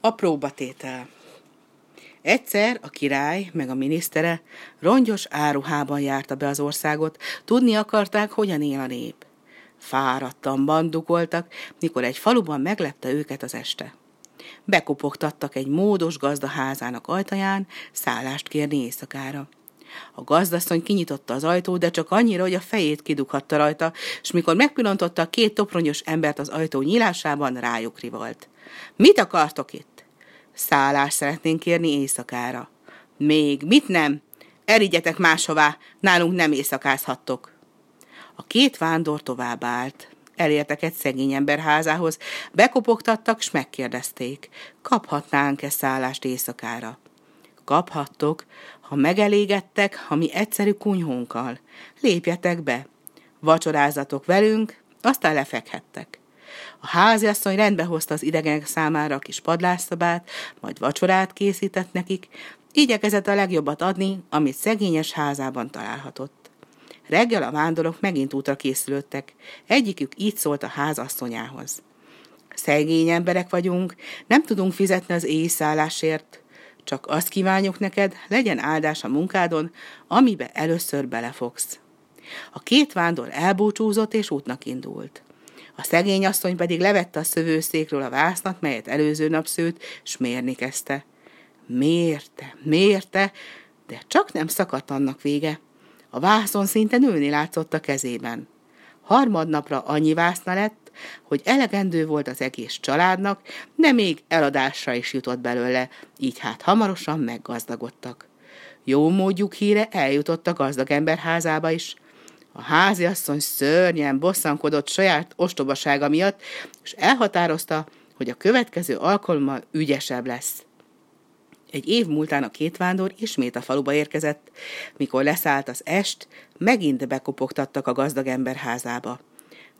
A próbatétel Egyszer a király meg a minisztere rongyos áruhában járta be az országot, tudni akarták, hogyan él a nép. Fáradtan bandukoltak, mikor egy faluban meglepte őket az este. Bekopogtattak egy módos gazda házának ajtaján, szállást kérni éjszakára. A gazdasszony kinyitotta az ajtót, de csak annyira, hogy a fejét kidughatta rajta, és mikor megpillantotta a két topronyos embert az ajtó nyílásában, rájuk rivalt. Mit akartok itt? Szállást szeretnénk kérni éjszakára. Még, mit nem? Erigyetek máshová, nálunk nem éjszakázhattok. A két vándor tovább állt. Elértek egy szegény ember házához, bekopogtattak, s megkérdezték, kaphatnánk-e szállást éjszakára. Kaphattok, ha megelégedtek a mi egyszerű kunyhónkkal. Lépjetek be, vacsorázatok velünk, aztán lefekhettek. A háziasszony rendbe hozta az idegenek számára a kis padlásszabát, majd vacsorát készített nekik, igyekezett a legjobbat adni, amit szegényes házában találhatott. Reggel a vándorok megint útra készülöttek, egyikük így szólt a házasszonyához. Szegény emberek vagyunk, nem tudunk fizetni az éjszállásért, csak azt kívánjuk neked, legyen áldás a munkádon, amibe először belefogsz. A két vándor elbúcsúzott és útnak indult. A szegény asszony pedig levette a szövőszékről a vásznat, melyet előző nap szőtt, s mérni kezdte. Mérte, mérte, de csak nem szakadt annak vége. A vászon szinte nőni látszott a kezében. Harmadnapra annyi vászna lett, hogy elegendő volt az egész családnak, de még eladásra is jutott belőle, így hát hamarosan meggazdagodtak. Jó módjuk híre eljutott a gazdag ember házába is. A háziasszony szörnyen bosszankodott saját ostobasága miatt, és elhatározta, hogy a következő alkalommal ügyesebb lesz. Egy év múltán a két vándor ismét a faluba érkezett. Mikor leszállt az est, megint bekopogtattak a gazdag ember házába.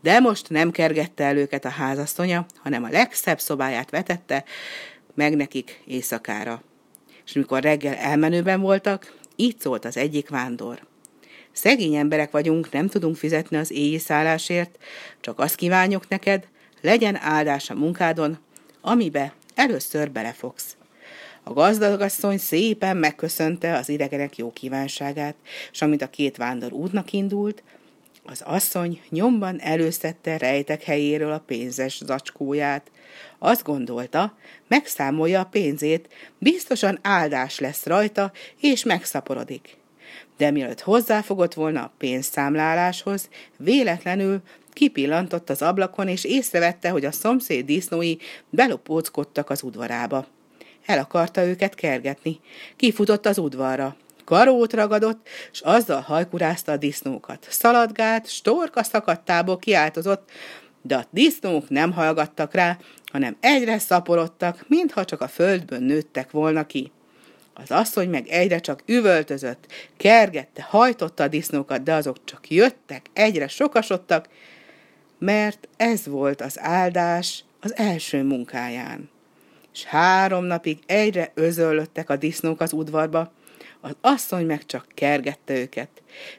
De most nem kergette el őket a házasszonya, hanem a legszebb szobáját vetette meg nekik éjszakára. És mikor reggel elmenőben voltak, így szólt az egyik vándor. Szegény emberek vagyunk, nem tudunk fizetni az éjjel csak azt kívánjuk neked, legyen áldás a munkádon, amibe először belefogsz. A gazdagasszony szépen megköszönte az idegenek jó kívánságát, és amint a két vándor útnak indult, az asszony nyomban előszette rejtek helyéről a pénzes zacskóját. Azt gondolta, megszámolja a pénzét, biztosan áldás lesz rajta, és megszaporodik. De mielőtt hozzáfogott volna a pénzszámláláshoz, véletlenül kipillantott az ablakon, és észrevette, hogy a szomszéd disznói belopóckodtak az udvarába. El akarta őket kergetni. Kifutott az udvarra. Karót ragadott, s azzal hajkurázta a disznókat. Szaladgált, storka szakadtából kiáltozott, de a disznók nem hallgattak rá, hanem egyre szaporodtak, mintha csak a földből nőttek volna ki. Az asszony meg egyre csak üvöltözött, kergette, hajtotta a disznókat, de azok csak jöttek, egyre sokasodtak, mert ez volt az áldás az első munkáján és három napig egyre özöllöttek a disznók az udvarba, az asszony meg csak kergette őket.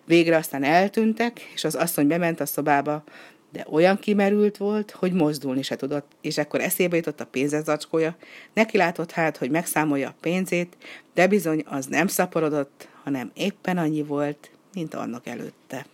Végre aztán eltűntek, és az asszony bement a szobába, de olyan kimerült volt, hogy mozdulni se tudott, és ekkor eszébe jutott a pénzezacskója, neki látott hát, hogy megszámolja a pénzét, de bizony az nem szaporodott, hanem éppen annyi volt, mint annak előtte.